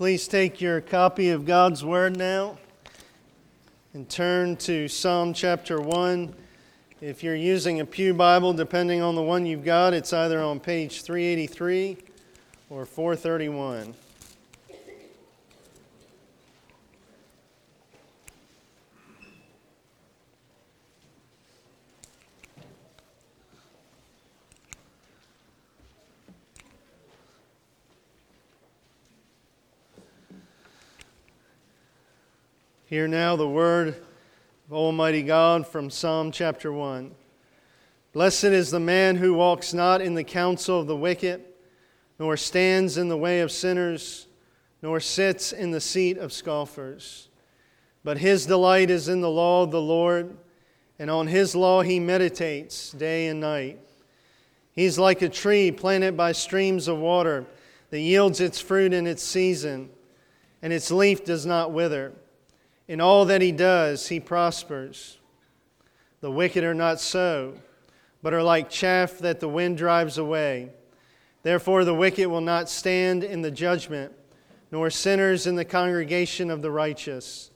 Please take your copy of God's Word now and turn to Psalm chapter 1. If you're using a Pew Bible, depending on the one you've got, it's either on page 383 or 431. Hear now the word of Almighty God from Psalm chapter 1. Blessed is the man who walks not in the counsel of the wicked, nor stands in the way of sinners, nor sits in the seat of scoffers. But his delight is in the law of the Lord, and on his law he meditates day and night. He's like a tree planted by streams of water that yields its fruit in its season, and its leaf does not wither. In all that he does, he prospers. The wicked are not so, but are like chaff that the wind drives away. Therefore, the wicked will not stand in the judgment, nor sinners in the congregation of the righteous.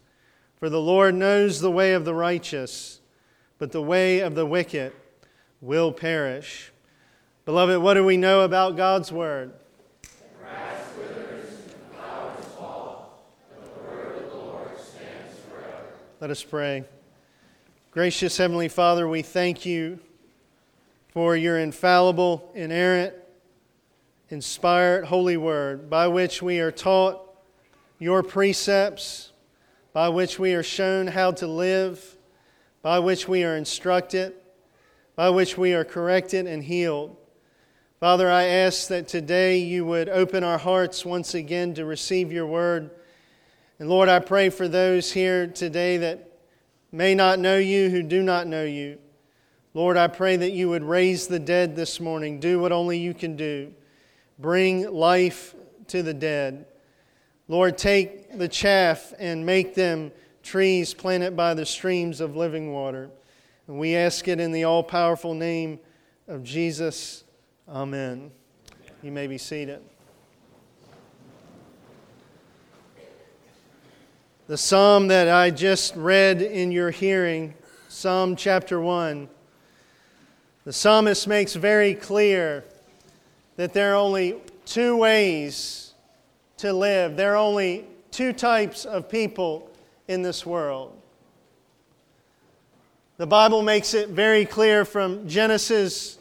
For the Lord knows the way of the righteous, but the way of the wicked will perish. Beloved, what do we know about God's word? Let us pray. Gracious Heavenly Father, we thank you for your infallible, inerrant, inspired holy word by which we are taught your precepts, by which we are shown how to live, by which we are instructed, by which we are corrected and healed. Father, I ask that today you would open our hearts once again to receive your word and Lord, I pray for those here today that may not know you, who do not know you. Lord, I pray that you would raise the dead this morning. Do what only you can do. Bring life to the dead. Lord, take the chaff and make them trees planted by the streams of living water. And we ask it in the all powerful name of Jesus. Amen. You may be seated. The psalm that I just read in your hearing, Psalm chapter 1, the psalmist makes very clear that there are only two ways to live. There are only two types of people in this world. The Bible makes it very clear from Genesis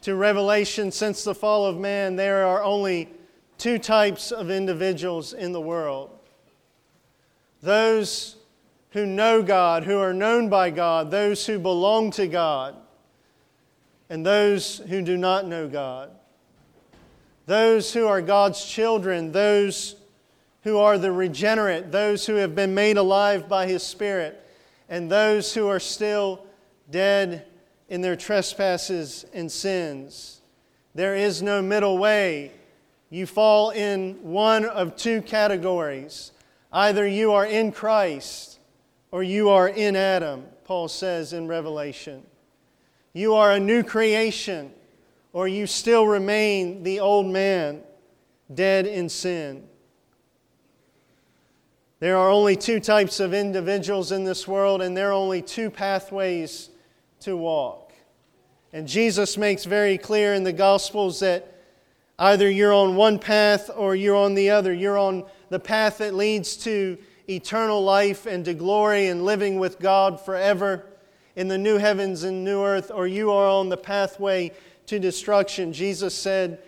to Revelation since the fall of man, there are only two types of individuals in the world those who know God, who are known by God, those who belong to God, and those who do not know God. Those who are God's children, those who are the regenerate, those who have been made alive by His Spirit, and those who are still dead in their trespasses and sins. There is no middle way. You fall in one of two categories. Either you are in Christ or you are in Adam, Paul says in Revelation. You are a new creation or you still remain the old man, dead in sin. There are only two types of individuals in this world, and there are only two pathways to walk. And Jesus makes very clear in the Gospels that either you're on one path or you're on the other. You're on the path that leads to eternal life and to glory and living with God forever in the new heavens and new earth, or you are on the pathway to destruction. Jesus said,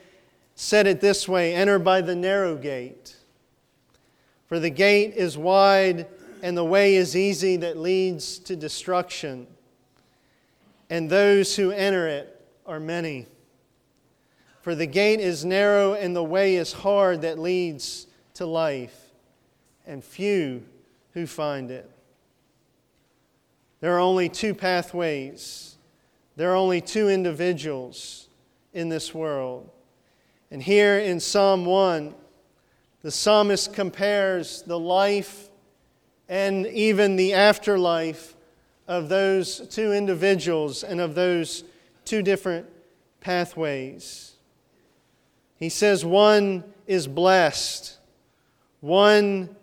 said it this way enter by the narrow gate. For the gate is wide and the way is easy that leads to destruction, and those who enter it are many. For the gate is narrow and the way is hard that leads to life, and few who find it. There are only two pathways, there are only two individuals in this world. And here in Psalm 1, the psalmist compares the life and even the afterlife of those two individuals and of those two different pathways. He says one is blessed One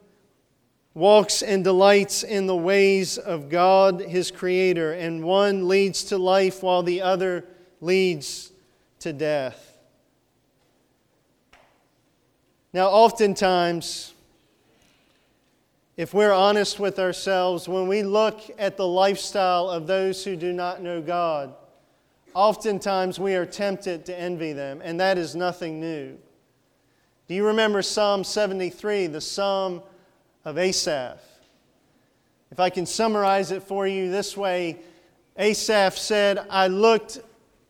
walks and delights in the ways of God, his Creator, and one leads to life while the other leads to death. Now, oftentimes, if we're honest with ourselves, when we look at the lifestyle of those who do not know God, oftentimes we are tempted to envy them, and that is nothing new. Do you remember Psalm 73, the Psalm of Asaph? If I can summarize it for you this way, Asaph said, I looked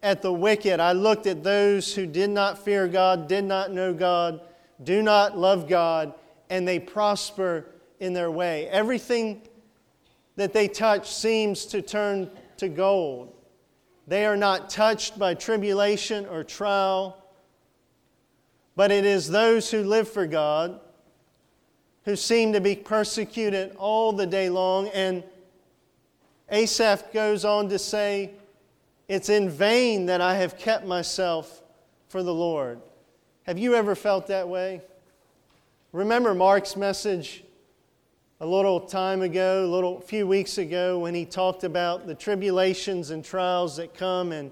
at the wicked, I looked at those who did not fear God, did not know God, do not love God, and they prosper in their way. Everything that they touch seems to turn to gold. They are not touched by tribulation or trial, but it is those who live for God who seem to be persecuted all the day long. And Asaph goes on to say, It's in vain that I have kept myself for the Lord. Have you ever felt that way? Remember Mark's message a little time ago, a little few weeks ago, when he talked about the tribulations and trials that come, and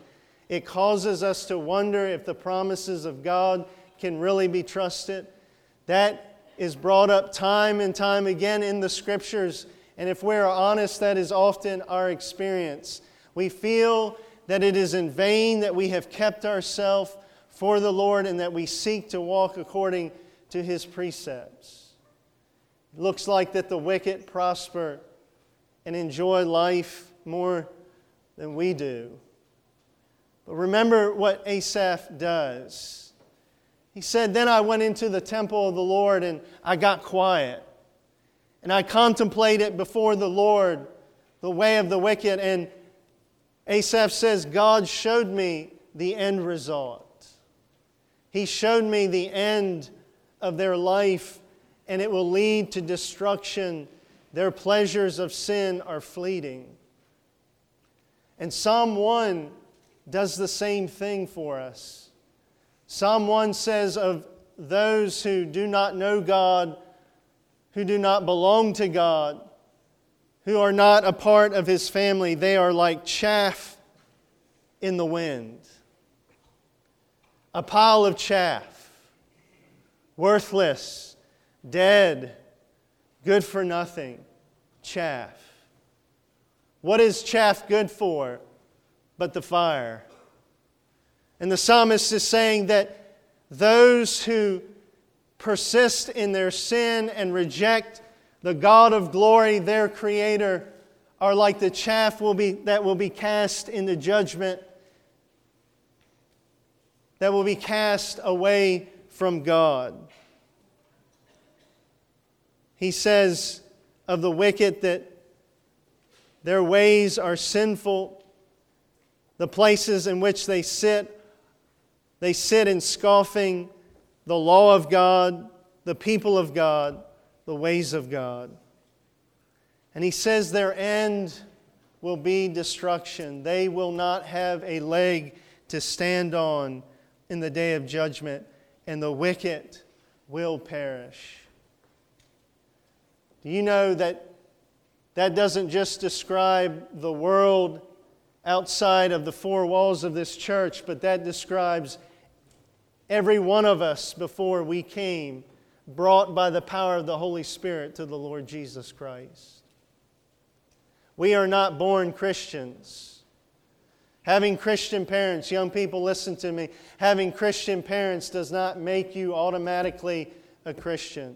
it causes us to wonder if the promises of God can really be trusted. That is brought up time and time again in the scriptures, and if we're honest, that is often our experience. We feel that it is in vain that we have kept ourselves for the Lord and that we seek to walk according to his precepts. It looks like that the wicked prosper and enjoy life more than we do. But remember what Asaph does. He said, Then I went into the temple of the Lord and I got quiet. And I contemplated before the Lord the way of the wicked. And Asaph says, God showed me the end result. He showed me the end of their life and it will lead to destruction. Their pleasures of sin are fleeting. And Psalm 1 does the same thing for us. Psalm 1 says of those who do not know God, who do not belong to God, who are not a part of His family, they are like chaff in the wind. A pile of chaff, worthless, dead, good for nothing, chaff. What is chaff good for but the fire? And the psalmist is saying that those who persist in their sin and reject the God of glory, their creator, are like the chaff will be, that will be cast into judgment, that will be cast away from God. He says of the wicked that their ways are sinful. The places in which they sit, they sit in scoffing the law of God, the people of God, the ways of God. And he says their end will be destruction. They will not have a leg to stand on in the day of judgment, and the wicked will perish. Do you know that that doesn't just describe the world outside of the four walls of this church, but that describes every one of us before we came, brought by the power of the Holy Spirit to the Lord Jesus Christ. We are not born Christians. Having Christian parents, young people, listen to me. Having Christian parents does not make you automatically a Christian.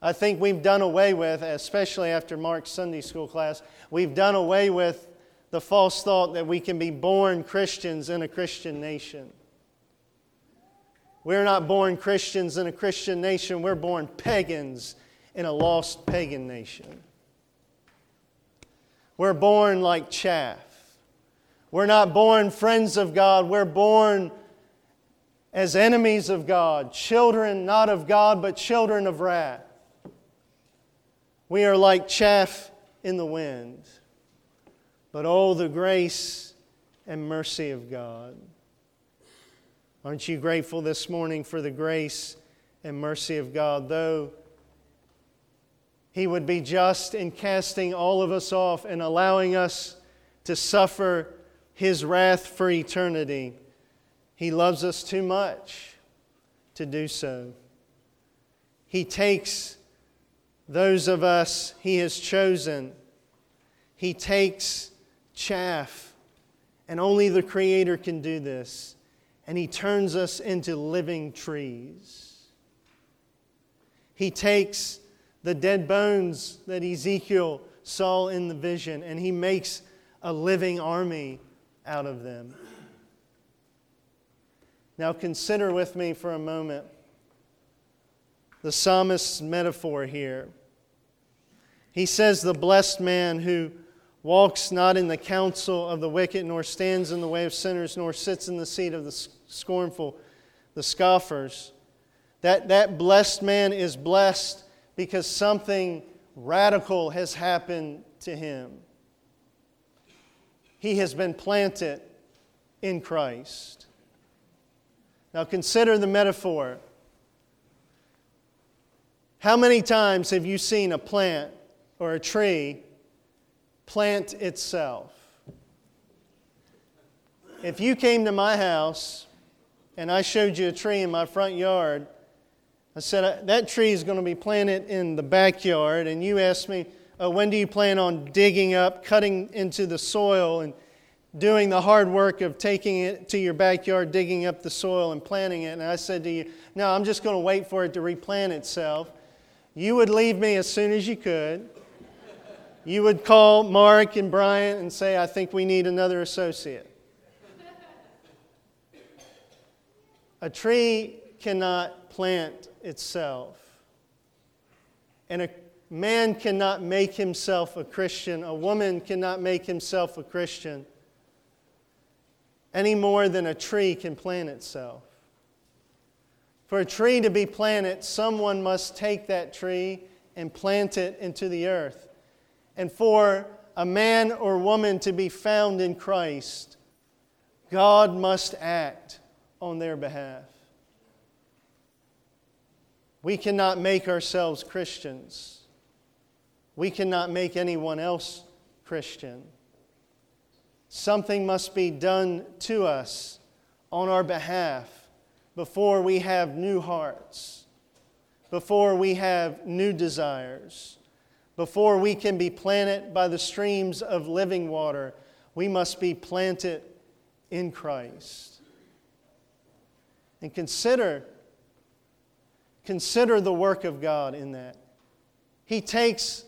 I think we've done away with, especially after Mark's Sunday school class, we've done away with the false thought that we can be born Christians in a Christian nation. We're not born Christians in a Christian nation, we're born pagans in a lost pagan nation. We're born like chaff. We're not born friends of God, we're born as enemies of God, children not of God, but children of wrath. We are like chaff in the wind. But oh, the grace and mercy of God. Aren't you grateful this morning for the grace and mercy of God? Though He would be just in casting all of us off and allowing us to suffer His wrath for eternity. He loves us too much to do so. He takes those of us He has chosen, He takes chaff, and only the Creator can do this, and He turns us into living trees. He takes the dead bones that Ezekiel saw in the vision, and he makes a living army out of them. Now, consider with me for a moment the psalmist's metaphor here. He says, The blessed man who walks not in the counsel of the wicked, nor stands in the way of sinners, nor sits in the seat of the scornful, the scoffers. That, that blessed man is blessed because something radical has happened to him. He has been planted in Christ. Now consider the metaphor. How many times have you seen a plant or a tree plant itself? If you came to my house and I showed you a tree in my front yard, I said, uh, That tree is going to be planted in the backyard. And you asked me, oh, When do you plan on digging up, cutting into the soil, and doing the hard work of taking it to your backyard, digging up the soil, and planting it? And I said to you, No, I'm just going to wait for it to replant itself. You would leave me as soon as you could. You would call Mark and Brian and say, I think we need another associate. A tree cannot plant itself. And a man cannot make himself a Christian, a woman cannot make himself a Christian any more than a tree can plant itself. For a tree to be planted, someone must take that tree and plant it into the earth. And for a man or woman to be found in Christ, God must act on their behalf. We cannot make ourselves Christians. We cannot make anyone else Christian. Something must be done to us on our behalf before we have new hearts, before we have new desires, before we can be planted by the streams of living water. We must be planted in Christ. And consider Consider the work of God in that. He takes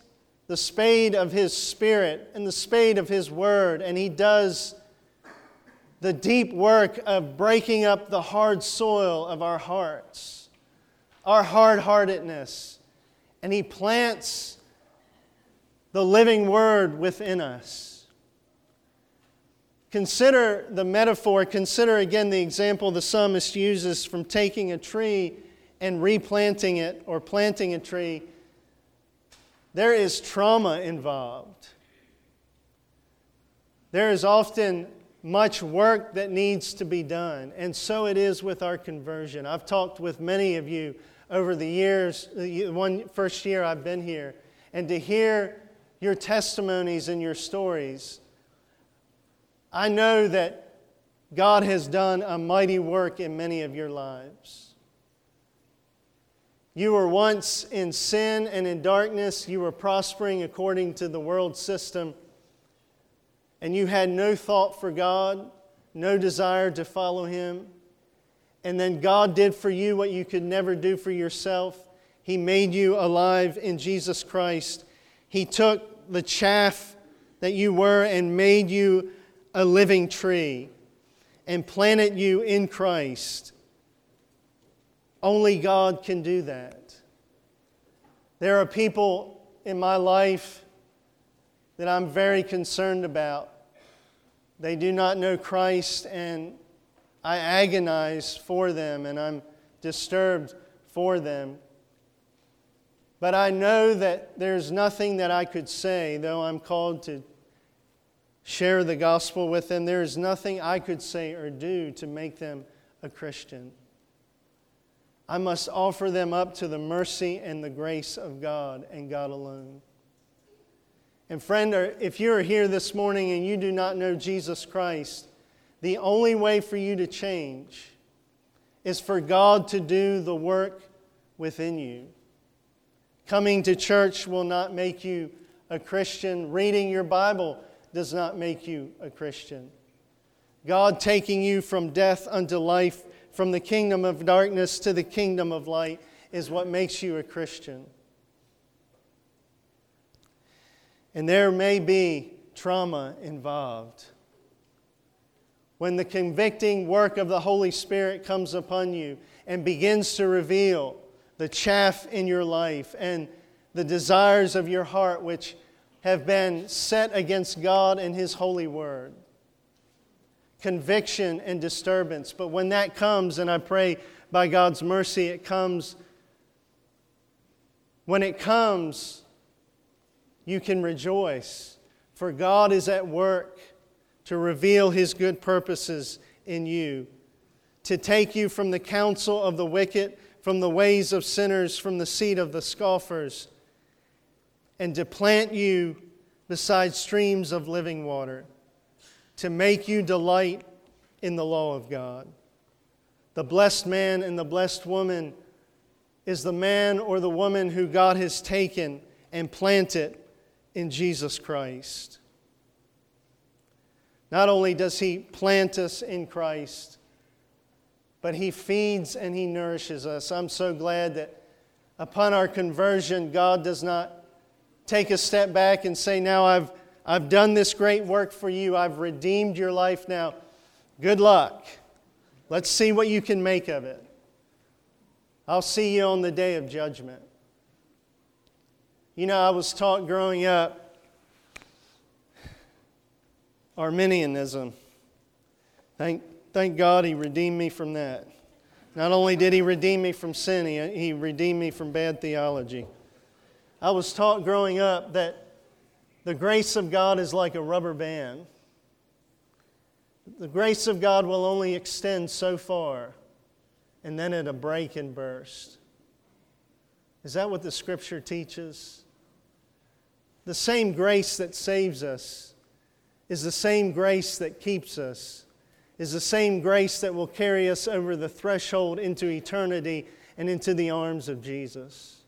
the spade of His Spirit and the spade of His Word, and He does the deep work of breaking up the hard soil of our hearts, our hard heartedness, and He plants the living Word within us. Consider the metaphor, consider again the example the psalmist uses from taking a tree and replanting it or planting a tree, there is trauma involved. There is often much work that needs to be done, and so it is with our conversion. I've talked with many of you over the years, uh, the one first year I've been here, and to hear your testimonies and your stories, I know that God has done a mighty work in many of your lives. You were once in sin and in darkness. You were prospering according to the world system. And you had no thought for God, no desire to follow Him. And then God did for you what you could never do for yourself. He made you alive in Jesus Christ. He took the chaff that you were and made you a living tree and planted you in Christ. Only God can do that. There are people in my life that I'm very concerned about. They do not know Christ, and I agonize for them, and I'm disturbed for them. But I know that there's nothing that I could say, though I'm called to share the gospel with them. There is nothing I could say or do to make them a Christian. I must offer them up to the mercy and the grace of God and God alone. And, friend, if you're here this morning and you do not know Jesus Christ, the only way for you to change is for God to do the work within you. Coming to church will not make you a Christian. Reading your Bible does not make you a Christian. God taking you from death unto life, from the kingdom of darkness to the kingdom of light, is what makes you a Christian. And there may be trauma involved. When the convicting work of the Holy Spirit comes upon you and begins to reveal the chaff in your life and the desires of your heart, which have been set against God and His holy word. Conviction and disturbance. But when that comes, and I pray by God's mercy it comes, when it comes, you can rejoice, for God is at work to reveal His good purposes in you, to take you from the counsel of the wicked, from the ways of sinners, from the seat of the scoffers and to plant you beside streams of living water, to make you delight in the law of God. The blessed man and the blessed woman is the man or the woman who God has taken and planted in Jesus Christ. Not only does He plant us in Christ, but He feeds and He nourishes us. I'm so glad that upon our conversion, God does not take a step back and say, Now I've, I've done this great work for you, I've redeemed your life now. Good luck. Let's see what you can make of it. I'll see you on the day of judgment. You know, I was taught growing up Arminianism. Thank, thank God he redeemed me from that. Not only did he redeem me from sin, he, he redeemed me from bad theology. I was taught growing up that the grace of God is like a rubber band. The grace of God will only extend so far, and then it'll break and burst. Is that what the scripture teaches? The same grace that saves us is the same grace that keeps us, is the same grace that will carry us over the threshold into eternity and into the arms of Jesus.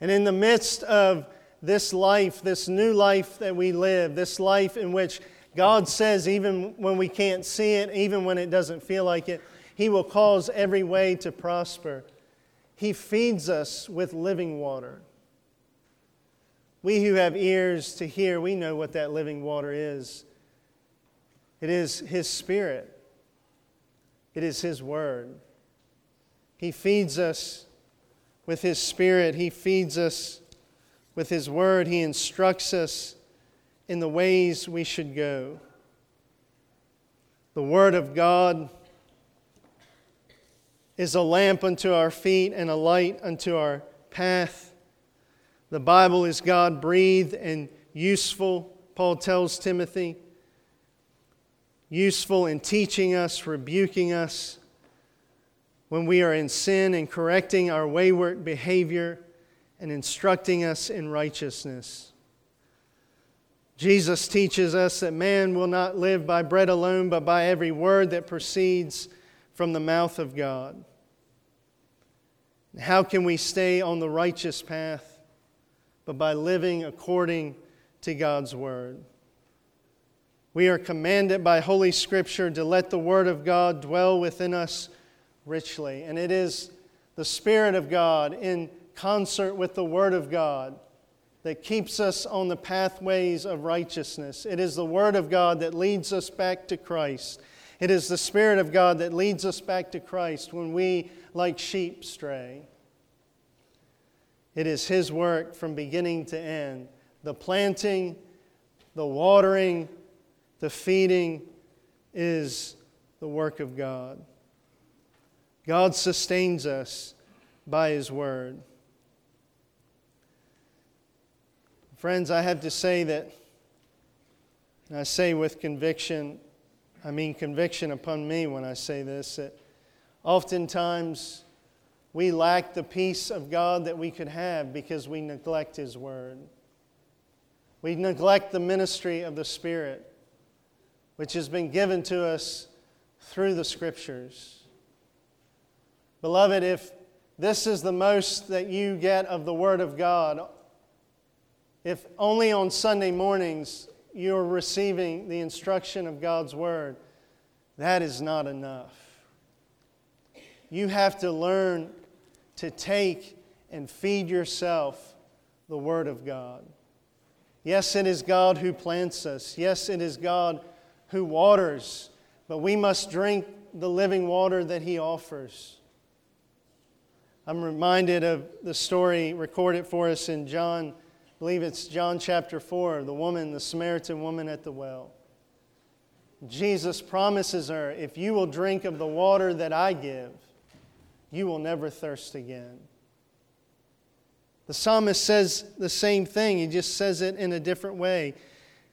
And in the midst of this life, this new life that we live, this life in which God says, even when we can't see it, even when it doesn't feel like it, He will cause every way to prosper. He feeds us with living water. We who have ears to hear, we know what that living water is. It is His Spirit, it is His Word. He feeds us with His Spirit. He feeds us with His Word. He instructs us in the ways we should go. The Word of God is a lamp unto our feet and a light unto our path. The Bible is God breathed and useful, Paul tells Timothy. Useful in teaching us, rebuking us, when we are in sin and correcting our wayward behavior and instructing us in righteousness. Jesus teaches us that man will not live by bread alone, but by every word that proceeds from the mouth of God. How can we stay on the righteous path? But by living according to God's word. We are commanded by Holy Scripture to let the word of God dwell within us richly. And it is the Spirit of God in concert with the Word of God that keeps us on the pathways of righteousness. It is the Word of God that leads us back to Christ. It is the Spirit of God that leads us back to Christ when we, like sheep, stray. It is His work from beginning to end the planting, the watering, the feeding is the work of God. God sustains us by His Word. Friends, I have to say that, I say with conviction, I mean conviction upon me when I say this, that Oftentimes, we lack the peace of God that we could have because we neglect His Word. We neglect the ministry of the Spirit, which has been given to us through the Scriptures. Beloved, if this is the most that you get of the Word of God, if only on Sunday mornings you're receiving the instruction of God's Word, that is not enough. You have to learn to take and feed yourself the Word of God. Yes, it is God who plants us. Yes, it is God who waters, but we must drink the living water that He offers. I'm reminded of the story recorded for us in John, I believe it's John chapter 4, the woman, the Samaritan woman at the well. Jesus promises her, If you will drink of the water that I give, you will never thirst again. The psalmist says the same thing, he just says it in a different way.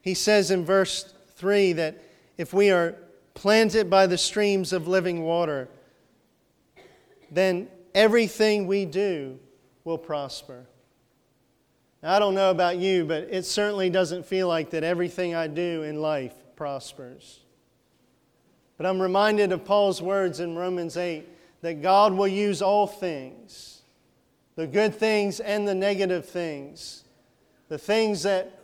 He says in verse 3 that if we are planted by the streams of living water, then everything we do will prosper. Now, I don't know about you, but it certainly doesn't feel like that everything I do in life prospers. But I'm reminded of Paul's words in Romans 8 that God will use all things, the good things and the negative things, the things that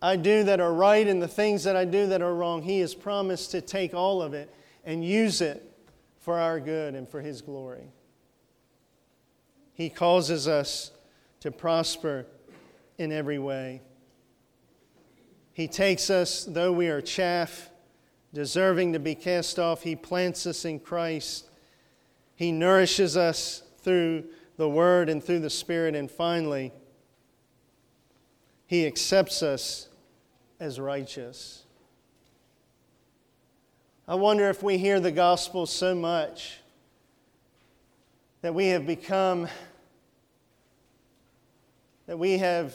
I do that are right and the things that I do that are wrong. He has promised to take all of it and use it for our good and for His glory. He causes us to prosper in every way. He takes us, though we are chaff, deserving to be cast off, He plants us in Christ he nourishes us through the Word and through the Spirit. And finally, He accepts us as righteous. I wonder if we hear the gospel so much that we have become that we have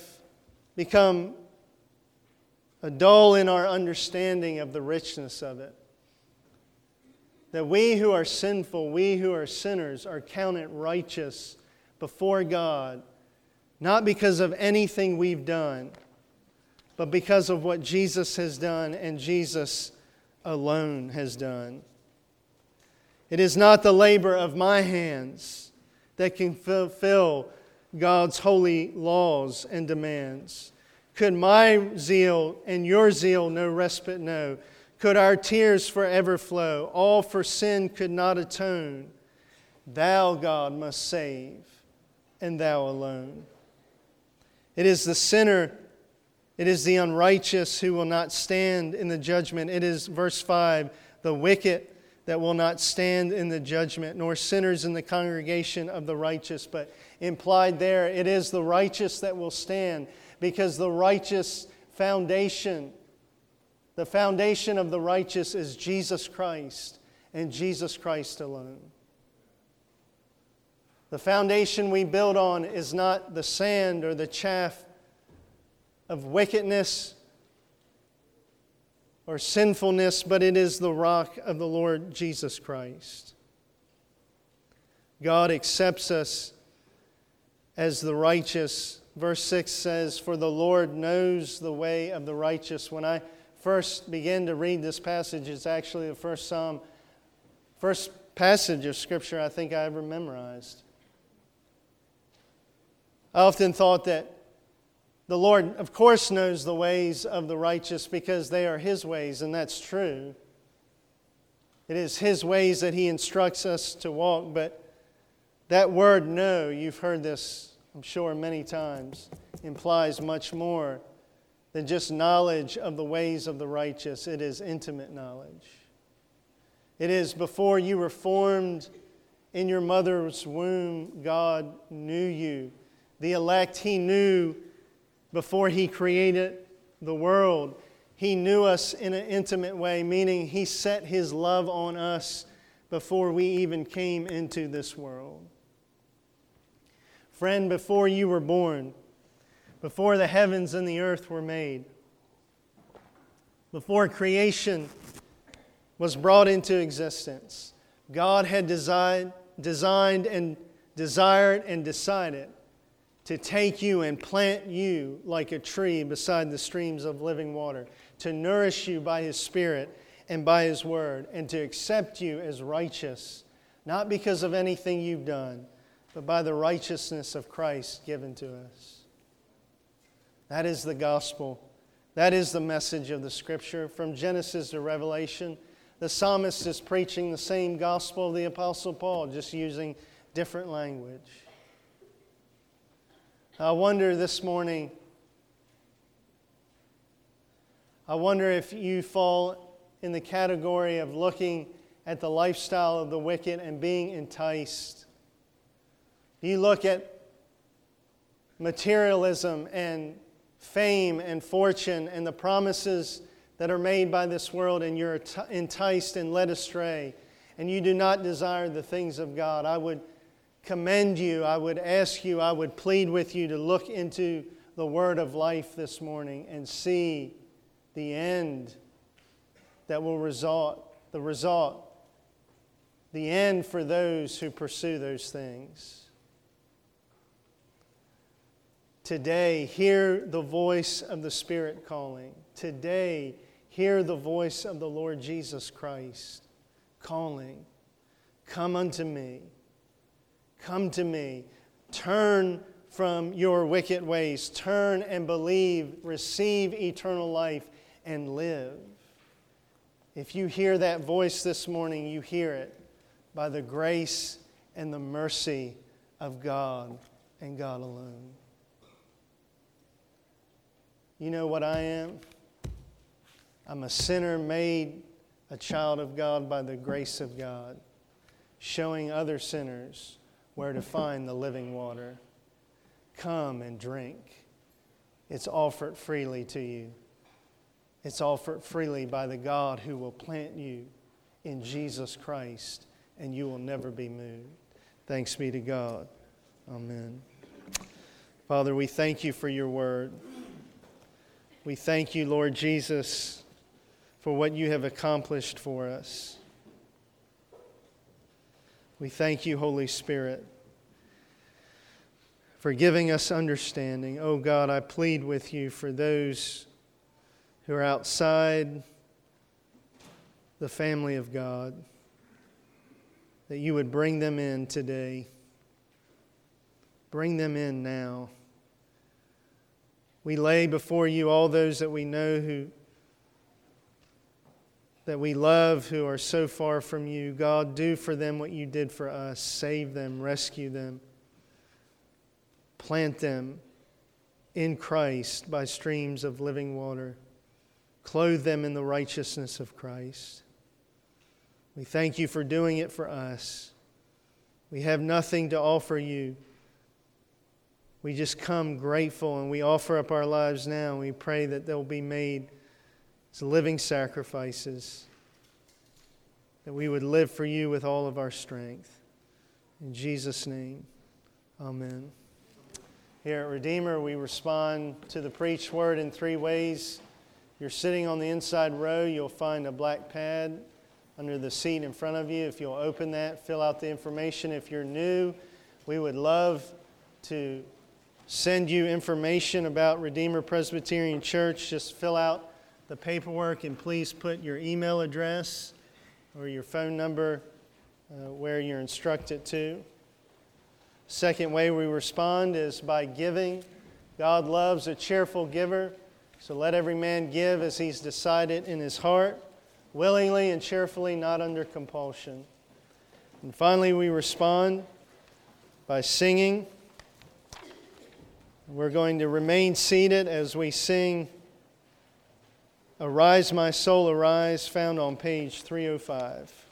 become a dull in our understanding of the richness of it that we who are sinful, we who are sinners, are counted righteous before God, not because of anything we've done, but because of what Jesus has done and Jesus alone has done. It is not the labor of my hands that can fulfill God's holy laws and demands. Could my zeal and your zeal no respite know? could our tears forever flow. All for sin could not atone. Thou, God, must save, and thou alone. It is the sinner, it is the unrighteous who will not stand in the judgment. It is, verse 5, the wicked that will not stand in the judgment, nor sinners in the congregation of the righteous. But implied there, it is the righteous that will stand, because the righteous foundation the foundation of the righteous is Jesus Christ and Jesus Christ alone. The foundation we build on is not the sand or the chaff of wickedness or sinfulness, but it is the rock of the Lord Jesus Christ. God accepts us as the righteous. Verse 6 says, For the Lord knows the way of the righteous. When I first began to read this passage, it's actually the first psalm, first passage of Scripture I think I ever memorized. I often thought that the Lord, of course, knows the ways of the righteous because they are His ways, and that's true. It is His ways that He instructs us to walk, but that word know, you've heard this, I'm sure, many times, implies much more than just knowledge of the ways of the righteous, it is intimate knowledge. It is before you were formed in your mother's womb, God knew you. The elect, He knew before He created the world. He knew us in an intimate way, meaning He set His love on us before we even came into this world. Friend, before you were born, before the heavens and the earth were made, before creation was brought into existence, God had designed, designed and desired and decided to take you and plant you like a tree beside the streams of living water, to nourish you by His Spirit and by His Word, and to accept you as righteous, not because of anything you've done, but by the righteousness of Christ given to us. That is the gospel. That is the message of the Scripture. From Genesis to Revelation, the psalmist is preaching the same gospel of the Apostle Paul, just using different language. I wonder this morning, I wonder if you fall in the category of looking at the lifestyle of the wicked and being enticed. You look at materialism and fame and fortune and the promises that are made by this world, and you're enticed and led astray, and you do not desire the things of God. I would commend you, I would ask you, I would plead with you to look into the word of life this morning and see the end that will result, the result, the end for those who pursue those things. Today, hear the voice of the Spirit calling. Today, hear the voice of the Lord Jesus Christ calling. Come unto me. Come to me. Turn from your wicked ways. Turn and believe. Receive eternal life and live. If you hear that voice this morning, you hear it by the grace and the mercy of God and God alone. You know what I am? I'm a sinner made a child of God by the grace of God, showing other sinners where to find the living water. Come and drink. It's offered freely to you. It's offered freely by the God who will plant you in Jesus Christ, and you will never be moved. Thanks be to God. Amen. Father, we thank you for your word. We thank you, Lord Jesus, for what you have accomplished for us. We thank you, Holy Spirit, for giving us understanding. Oh God, I plead with you for those who are outside the family of God, that you would bring them in today. Bring them in now. We lay before you all those that we know who that we love who are so far from you. God, do for them what you did for us. Save them, rescue them, plant them in Christ by streams of living water, clothe them in the righteousness of Christ. We thank you for doing it for us. We have nothing to offer you. We just come grateful and we offer up our lives now. And we pray that they'll be made as living sacrifices, that we would live for you with all of our strength. In Jesus' name, amen. Here at Redeemer, we respond to the preached word in three ways. You're sitting on the inside row, you'll find a black pad under the seat in front of you. If you'll open that, fill out the information. If you're new, we would love to send you information about Redeemer Presbyterian Church. Just fill out the paperwork and please put your email address or your phone number uh, where you're instructed to. Second way we respond is by giving. God loves a cheerful giver, so let every man give as he's decided in his heart, willingly and cheerfully, not under compulsion. And finally, we respond by singing. We're going to remain seated as we sing. Arise, my soul, arise, found on page 305.